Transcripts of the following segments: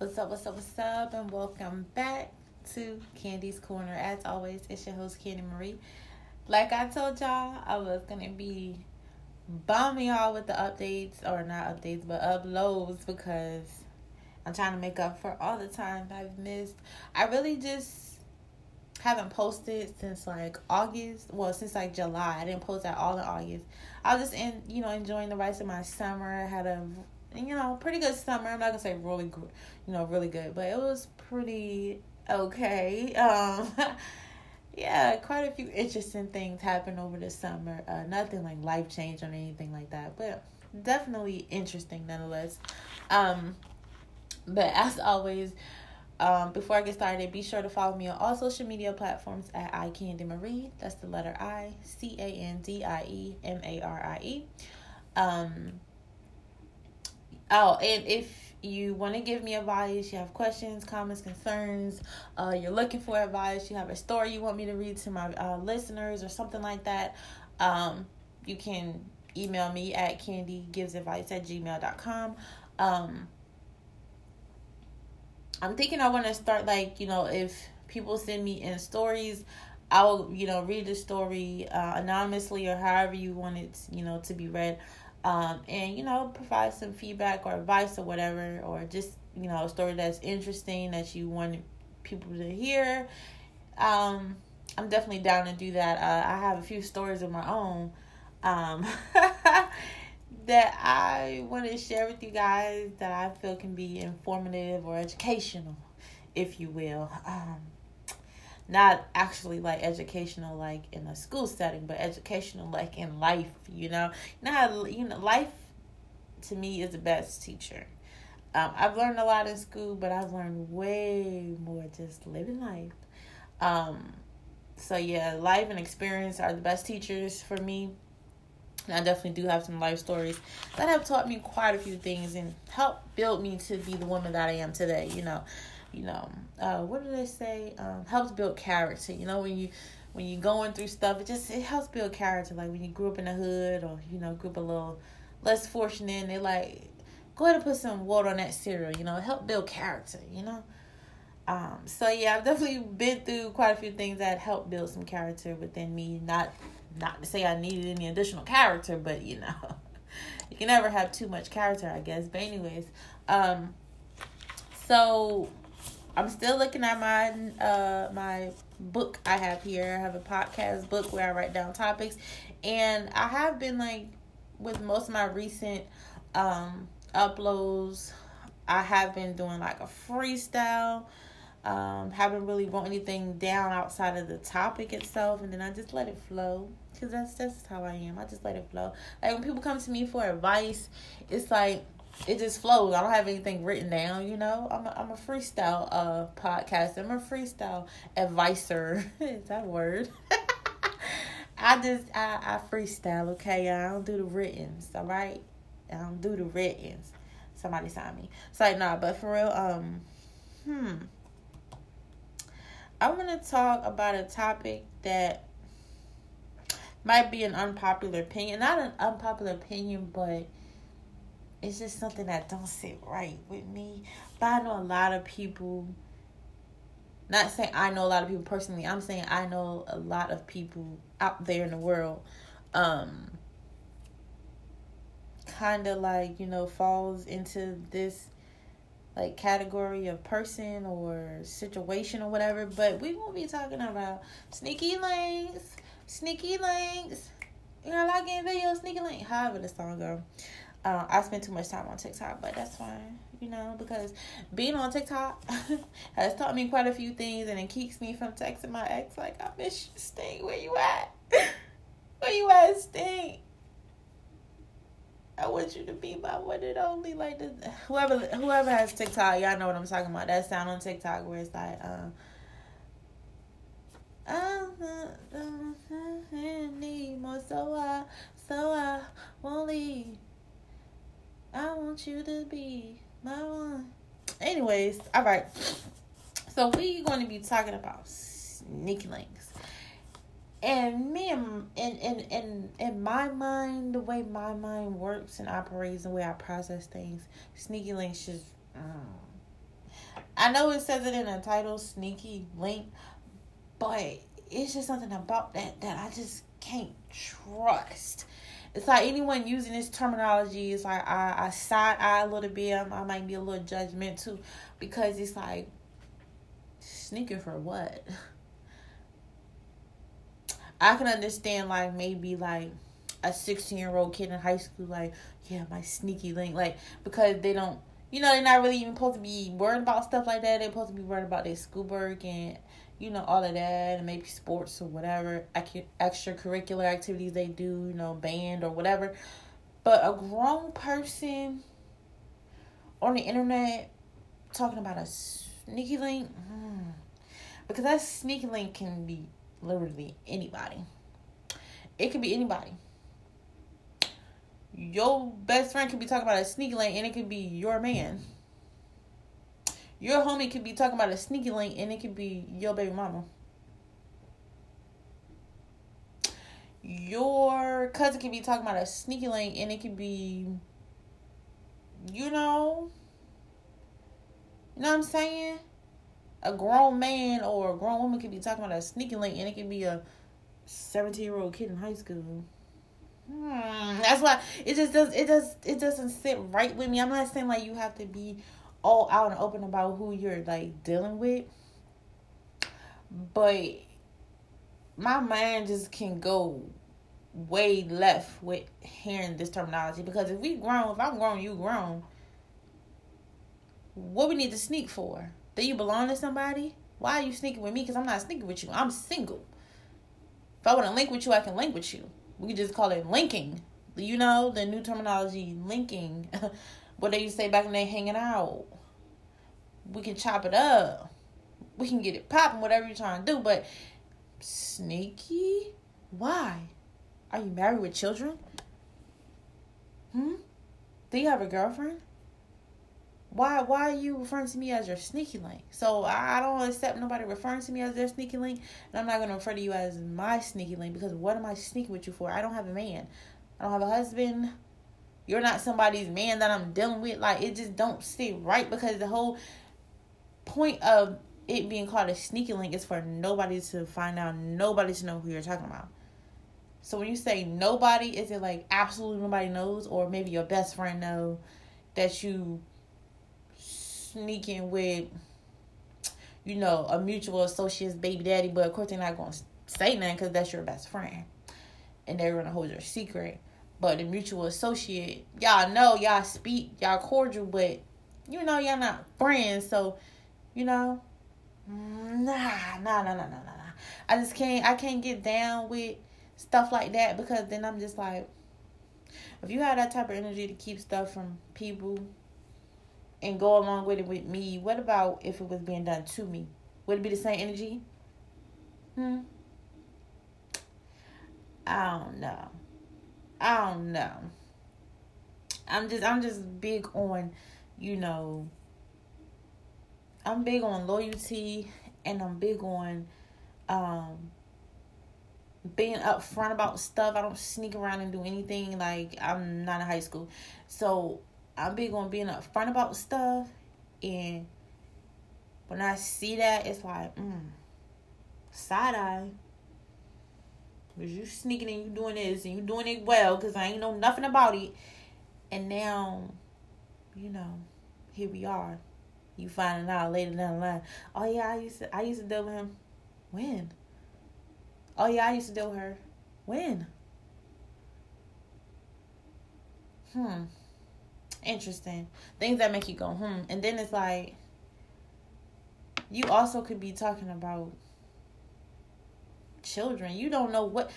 What's up, what's up, what's up, and welcome back to Candy's Corner. As always, it's your host, Candy Marie. Like I told y'all, I was going to be bombing y'all with the updates, or not updates, but uploads because I'm trying to make up for all the time I've missed. I really just haven't posted since like August. Well, since like July. I didn't post at all in August. I was just in, you know, enjoying the rest of my summer. I had a you know, pretty good summer. I'm not gonna say really good, you know, really good, but it was pretty okay. Um, yeah, quite a few interesting things happened over the summer. Uh, nothing like life change or anything like that, but definitely interesting nonetheless. Um, but as always, um, before I get started, be sure to follow me on all social media platforms at iCandieMarie. That's the letter I C A N D I E M A R I E. Um, Oh, and if you want to give me advice, you have questions, comments, concerns, uh, you're looking for advice, you have a story you want me to read to my uh, listeners or something like that, um, you can email me at candygivesadvice at gmail.com. Um, I'm thinking I want to start like, you know, if people send me in stories, I will, you know, read the story uh, anonymously or however you want it, you know, to be read um, and you know provide some feedback or advice or whatever or just you know a story that's interesting that you want people to hear. Um, i'm definitely down to do that. Uh, i have a few stories of my own um, that i want to share with you guys that i feel can be informative or educational if you will. Um, not actually like educational like in a school setting but educational like in life you know? How you know life to me is the best teacher. Um, i've learned a lot in school but i've learned way more just living life. Um, so yeah life and experience are the best teachers for me. And I definitely do have some life stories that have taught me quite a few things and helped build me to be the woman that I am today. You know, you know, uh, what do they say? Um, helps build character. You know, when you when you're going through stuff, it just it helps build character. Like when you grew up in the hood or you know grew up a little less fortunate, and they like go ahead and put some water on that cereal. You know, help build character. You know. Um, so yeah, I've definitely been through quite a few things that helped build some character within me. Not not to say I needed any additional character, but you know, you can never have too much character, I guess. But anyways, um, so I'm still looking at my uh my book I have here. I have a podcast book where I write down topics, and I have been like with most of my recent um uploads. I have been doing like a freestyle. Um, haven't really wrote anything down outside of the topic itself, and then I just let it flow because that's that's how I am. I just let it flow. Like when people come to me for advice, it's like it just flows. I don't have anything written down, you know. I'm a, I'm a freestyle uh podcast. I'm a freestyle advisor. Is that word? I just I, I freestyle, okay? I don't do the writtens, all right? I don't do the writtens. Somebody sign me. So like nah, but for real, um, hmm. I want to talk about a topic that might be an unpopular opinion. Not an unpopular opinion, but it's just something that don't sit right with me. But I know a lot of people. Not saying I know a lot of people personally. I'm saying I know a lot of people out there in the world. Um, kind of like you know falls into this like category of person or situation or whatever. But we won't be talking about sneaky links, sneaky links. You know, like in video sneaky link. However the song go. Uh, I spend too much time on TikTok, but that's fine, you know, because being on TikTok has taught me quite a few things, and it keeps me from texting my ex like, "I miss you, Sting. Where you at? Where you at, Sting? I want you to be my one and only." Like this, whoever whoever has TikTok, y'all know what I'm talking about. That sound on TikTok where it's like, um. I need more, so I, so I won't leave. I want you to be my one. Anyways, all right. So we're going to be talking about sneaky links. And me and in in in in my mind, the way my mind works and operates, the way I process things, sneaky links just mm, I know it says it in the title, sneaky link, but it's just something about that that I just can't trust. It's like anyone using this terminology is like I, I side eye a little bit. I, I might be a little judgmental because it's like sneaking for what? I can understand like maybe like a 16 year old kid in high school like yeah my sneaky link like because they don't you know they're not really even supposed to be worried about stuff like that they're supposed to be worried about their schoolwork and you know all of that and maybe sports or whatever extracurricular activities they do you know band or whatever. But a grown person on the internet talking about a sneaky link hmm. because that sneaky link can be literally anybody. It could be anybody. Your best friend could be talking about a sneaky link and it could be your man your homie could be talking about a sneaky link and it could be your baby mama. Your cousin could be talking about a sneaky link and it could be, you know, you know what I'm saying? A grown man or a grown woman could be talking about a sneaky link and it could be a 17 year old kid in high school. Hmm, that's why it just does it does it doesn't sit right with me. I'm not saying like you have to be all out and open about who you're like dealing with. But my mind just can go way left with hearing this terminology because if we grown, if I'm grown, you grown. What we need to sneak for? Do you belong to somebody? Why are you sneaking with me? Because I'm not sneaking with you. I'm single. If I want to link with you, I can link with you. We just call it linking. You know, the new terminology, linking. what they used to say back when they hanging out. We can chop it up. We can get it popping, whatever you're trying to do. But sneaky? Why? Are you married with children? Hmm? Do you have a girlfriend? Why why are you referring to me as your sneaky link? So I don't accept nobody referring to me as their sneaky link, and I'm not gonna refer to you as my sneaky link because what am I sneaking with you for? I don't have a man. I don't have a husband you're not somebody's man that I'm dealing with. Like it just don't sit right because the whole point of it being called a sneaky link is for nobody to find out, nobody to know who you're talking about. So when you say nobody, is it like absolutely nobody knows, or maybe your best friend know that you sneaking with, you know, a mutual associate's baby daddy, but of course they're not gonna say nothing because that's your best friend, and they're gonna hold your secret. But the mutual associate, y'all know, y'all speak, y'all cordial, but you know, y'all not friends. So, you know, nah, nah, nah, nah, nah, nah. I just can't, I can't get down with stuff like that because then I'm just like, if you have that type of energy to keep stuff from people and go along with it with me, what about if it was being done to me? Would it be the same energy? Hmm. I don't know. I don't know. I'm just I'm just big on, you know, I'm big on loyalty and I'm big on um being upfront about stuff. I don't sneak around and do anything like I'm not in high school. So I'm big on being upfront about stuff and when I see that it's like mm, side eye. Cause you sneaking and you doing this and you doing it well because I ain't know nothing about it. And now, you know, here we are. You finding out later down the line. Oh yeah, I used to I used to deal with him. When? Oh yeah, I used to deal with her. When? Hmm. Interesting. Things that make you go, hmm. And then it's like you also could be talking about children. You don't know what.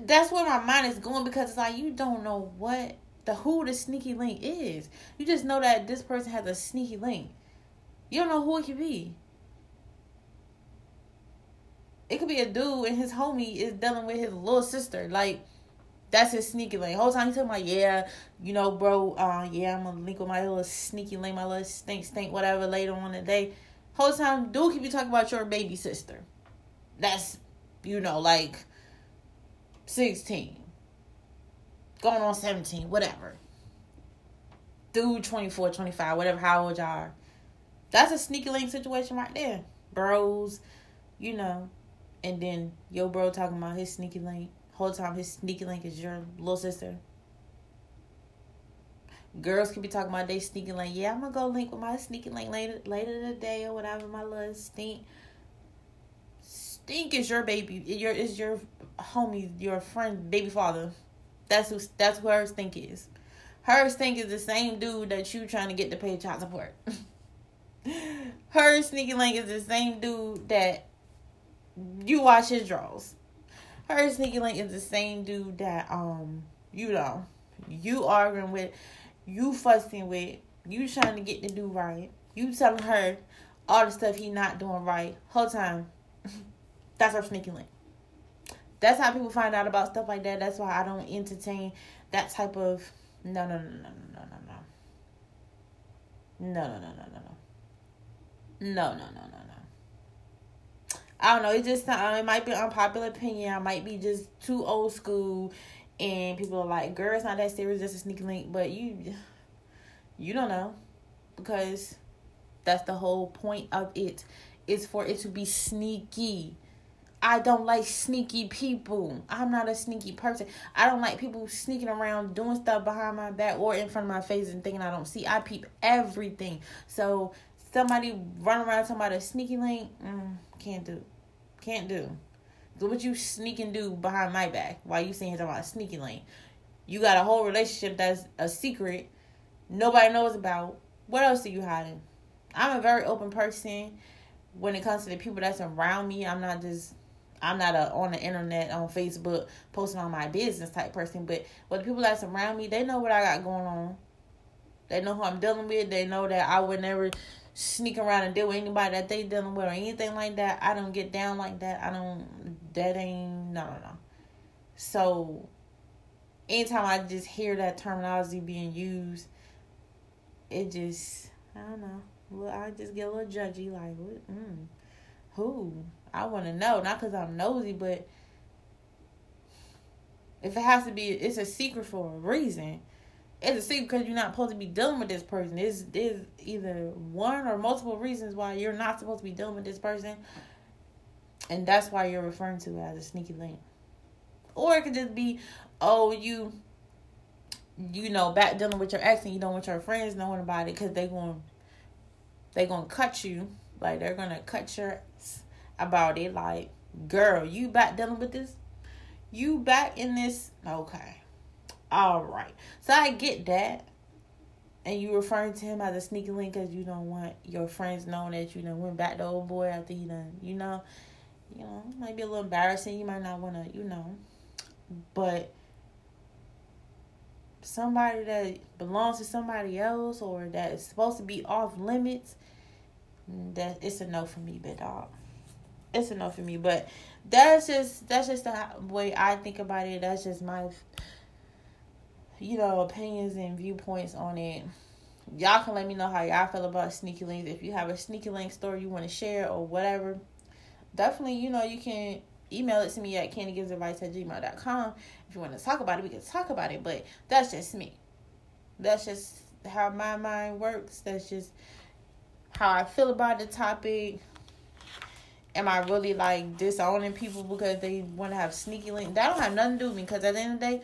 That's where my mind is going because it's like you don't know what the who the sneaky link is. You just know that this person has a sneaky link. You don't know who it could be. It could be a dude and his homie is dealing with his little sister. Like that's his sneaky link. Whole time he's talking about, yeah, you know, bro, uh, yeah, I'm gonna link with my little sneaky link, my little stink stink, whatever later on the day. Whole time dude could be talking about your baby sister. That's you know, like 16, going on 17, whatever. Dude, 24, 25, whatever, how old y'all are. That's a sneaky link situation right there. Bros, you know. And then yo bro talking about his sneaky link. Whole time his sneaky link is your little sister. Girls can be talking about they sneaky link. Yeah, I'm gonna go link with my sneaky link later later today or whatever. My little stink. Stink is your baby. Your is your homie, your friend, baby father. That's who. That's who her stink is. Her stink is the same dude that you trying to get to pay child support. her sneaky link is the same dude that you watch his draws. Her sneaky link is the same dude that um you know you arguing with, you fussing with, you trying to get the dude right. You telling her all the stuff he not doing right. Whole time. That's her sneaky link. That's how people find out about stuff like that. That's why I don't entertain that type of no no no no no no no no no no no no no no no no no no. I don't know. It just uh, it might be unpopular opinion. I might be just too old school, and people are like, "Girl, it's not that serious. Just a sneaky link." But you, you don't know, because that's the whole point of it. Is for it to be sneaky. I don't like sneaky people. I'm not a sneaky person. I don't like people sneaking around doing stuff behind my back or in front of my face and thinking I don't see. I peep everything. So somebody run around talking about a sneaky link, mm, can't do. Can't do. So what you sneak and do behind my back while you saying talking about sneaky link? You got a whole relationship that's a secret nobody knows about. What else are you hiding? I'm a very open person when it comes to the people that's around me. I'm not just I'm not a on the internet on Facebook posting on my business type person, but but the people that's around me, they know what I got going on. They know who I'm dealing with. They know that I would never sneak around and deal with anybody that they dealing with or anything like that. I don't get down like that. I don't. That ain't no no no. So, anytime I just hear that terminology being used, it just I don't know. Well, I just get a little judgy. Like? Mm, who? I want to know, not because I'm nosy, but if it has to be, it's a secret for a reason. It's a secret because you're not supposed to be dealing with this person. There's, there's either one or multiple reasons why you're not supposed to be dealing with this person. And that's why you're referring to it as a sneaky link. Or it could just be, oh, you, you know, back dealing with your ex and you don't want your friends knowing about it because they're going they gonna cut you. Like they're gonna cut your about it. Like, girl, you back dealing with this? You back in this? Okay. All right. So I get that. And you referring to him as a sneaky link because you don't want your friends knowing that you know went back to old boy after you done, you know, you know, might be a little embarrassing. You might not want to, you know, but somebody that belongs to somebody else or that is supposed to be off limits, mm, that it's a no for me, big dog it's enough for me. But that's just that's just the way I think about it. That's just my you know opinions and viewpoints on it. Y'all can let me know how y'all feel about sneaky links. If you have a sneaky link story you want to share or whatever, definitely you know you can email it to me at candygivesadvice at. If you want to talk about it, we can talk about it. But that's just me. That's just how my mind works. That's just how I feel about the topic am I really like disowning people because they want to have sneaky link? That don't have nothing to do with me because at the end of the day,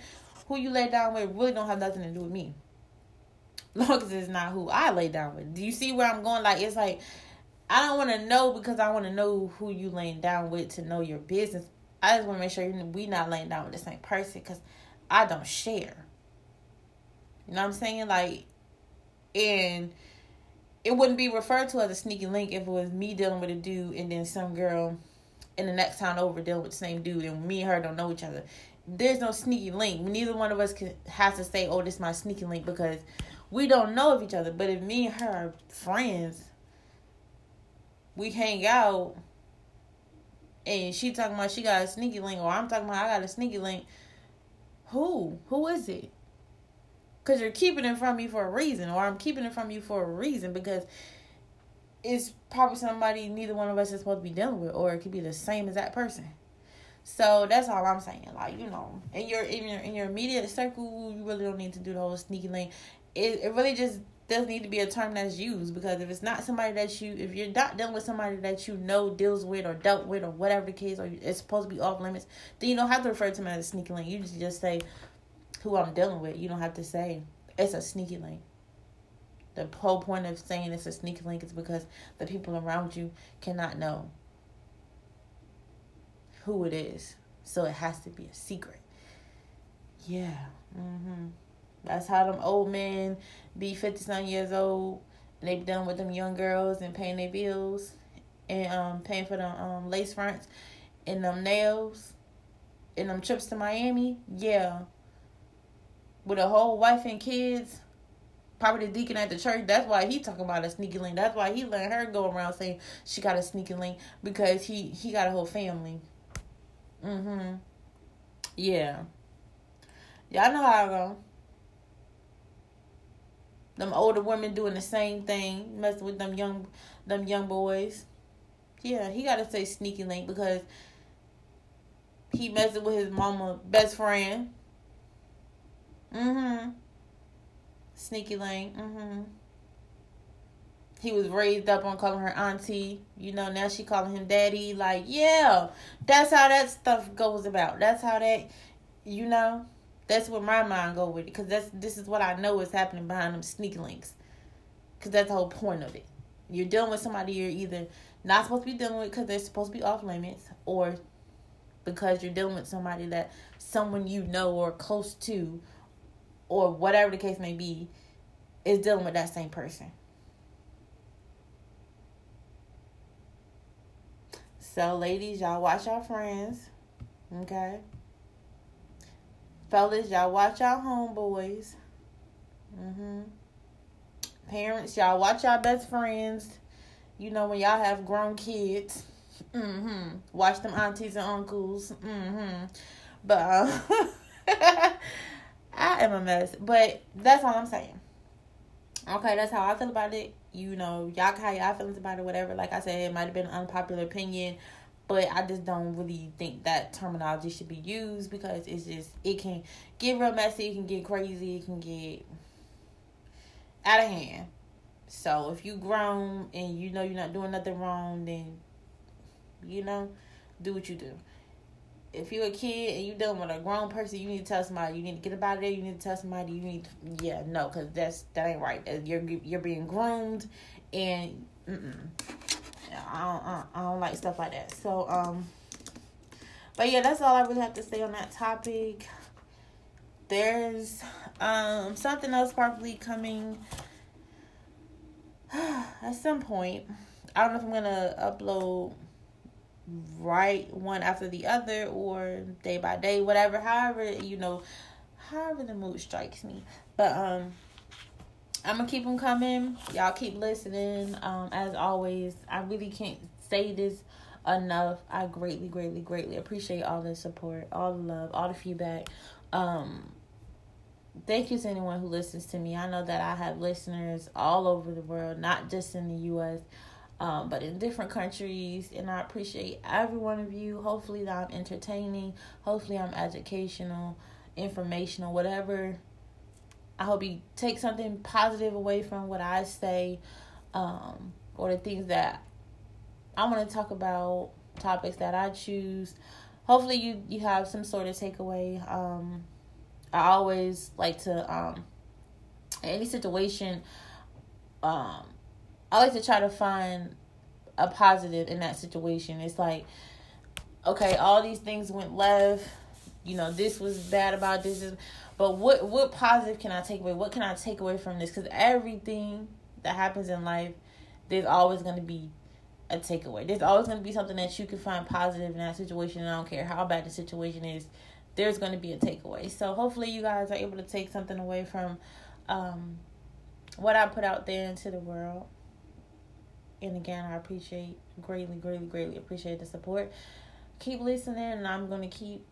who you lay down with really don't have nothing to do with me. Long as it's not who I lay down with. Do you see where I'm going? Like it's like I don't want to know because I want to know who you laying down with to know your business. I just want to make sure we not laying down with the same person because I don't share. You know what I'm saying? Like, and it wouldn't be referred to as a sneaky link if it was me dealing with a dude and then some girl in the next town over dealing with the same dude and me and her don't know each other. There's no sneaky link. Neither one of us can has to say, "Oh, this is my sneaky link," because we don't know of each other. But if me and her are friends, we hang out, and she talking about she got a sneaky link, or I'm talking about I got a sneaky link. Who? Who is it? Because you're keeping it from me for a reason, or I'm keeping it from you for a reason because it's probably somebody neither one of us is supposed to be dealing with, or it could be the same as that person. So that's all I'm saying. Like you know, in your in your in your immediate circle, you really don't need to do the whole sneaky link. It it really just still need to be a term that's used because if it's not somebody that you, if you're not dealing with somebody that you know deals with or dealt with or whatever the case, or it's supposed to be off limits, then you don't have to refer to them as a sneaky link. You just just say who I'm dealing with. You don't have to say it's a sneaky link. The whole point of saying it's a sneaky link is because the people around you cannot know who it is. So it has to be a secret. Yeah. Mm-hmm. That's how them old men be 50 some years old and they be done with them young girls and paying their bills and um paying for them um lace fronts and them nails and them trips to Miami. Yeah. With a whole wife and kids probably the deacon at the church. That's why he talking about a sneaky link. That's why he letting her go around saying she got a sneaky link because he he got a whole family. Mm Mhm. Yeah. Y'all know how I go. Them older women doing the same thing, messing with them young them young boys. Yeah, he gotta say sneaky link because he messing with his mama best friend. Mm-hmm. Sneaky Lane. Mm-hmm. He was raised up on calling her auntie. You know, now she calling him daddy. Like, yeah, that's how that stuff goes about. That's how that, you know, that's where my mind go with it. Because that's this is what I know is happening behind them sneaky links. Because that's the whole point of it. You're dealing with somebody you're either not supposed to be dealing with because they're supposed to be off limits or because you're dealing with somebody that someone you know or close to or whatever the case may be, is dealing with that same person. So, ladies, y'all watch y'all friends. Okay. Fellas, y'all watch y'all homeboys. Mm-hmm. Parents, y'all watch y'all best friends. You know, when y'all have grown kids. Mm-hmm. Watch them aunties and uncles. Mm-hmm. But, uh, I am a mess, but that's all I'm saying. Okay, that's how I feel about it. You know, y'all how y'all feelings about it, whatever. Like I said, it might have been an unpopular opinion, but I just don't really think that terminology should be used because it's just it can get real messy, it can get crazy, it can get out of hand. So if you grown and you know you're not doing nothing wrong, then you know, do what you do if you're a kid and you dealing with a grown person, you need to tell somebody. You need to get about there. You need to tell somebody. You need, to, yeah, no, because that's that ain't right. You're you're being groomed, and mm-mm. I don't, I don't like stuff like that. So um, but yeah, that's all I really have to say on that topic. There's um something else probably coming at some point. I don't know if I'm gonna upload right one after the other or day by day, whatever, however, you know, however the mood strikes me. But um I'm gonna keep them coming. Y'all keep listening. Um, as always, I really can't say this enough. I greatly, greatly, greatly appreciate all the support, all the love, all the feedback. Um, thank you to anyone who listens to me. I know that I have listeners all over the world, not just in the U.S um, but in different countries. And I appreciate every one of you. Hopefully, that I'm entertaining. Hopefully, I'm educational, informational, whatever. I hope you take something positive away from what I say, um, or the things that I want to talk about, topics that I choose. Hopefully, you you have some sort of takeaway. Um, I always like to um, in any situation um I like to try to find a positive in that situation. It's like, okay, all these things went left. You know, this was bad about this, but what what positive can I take away? What can I take away from this? Because everything that happens in life, there's always going to be a takeaway. There's always going to be something that you can find positive in that situation. And I don't care how bad the situation is. There's going to be a takeaway. So hopefully you guys are able to take something away from um, what I put out there into the world. And again, I appreciate greatly, greatly, greatly appreciate the support. Keep listening, and I'm gonna keep.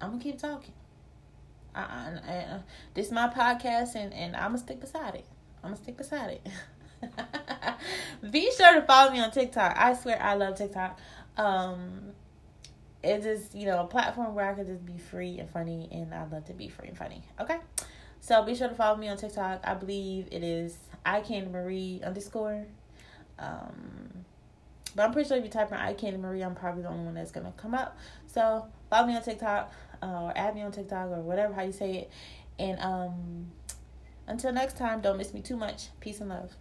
I'm gonna keep talking. I, I, I, this is my podcast, and and I'm gonna stick beside it. I'm gonna stick beside it. Be sure to follow me on TikTok. I swear I love TikTok. Um, it's just you know a platform where I could just be free and funny, and I love to be free and funny. Okay, so be sure to follow me on TikTok. I believe it is I Candie Marie underscore. Um, but I'm pretty sure if you type in I Candie Marie, I'm probably the only one that's gonna come up. So follow me on TikTok uh, or add me on TikTok or whatever how you say it. And um, until next time, don't miss me too much. Peace and love.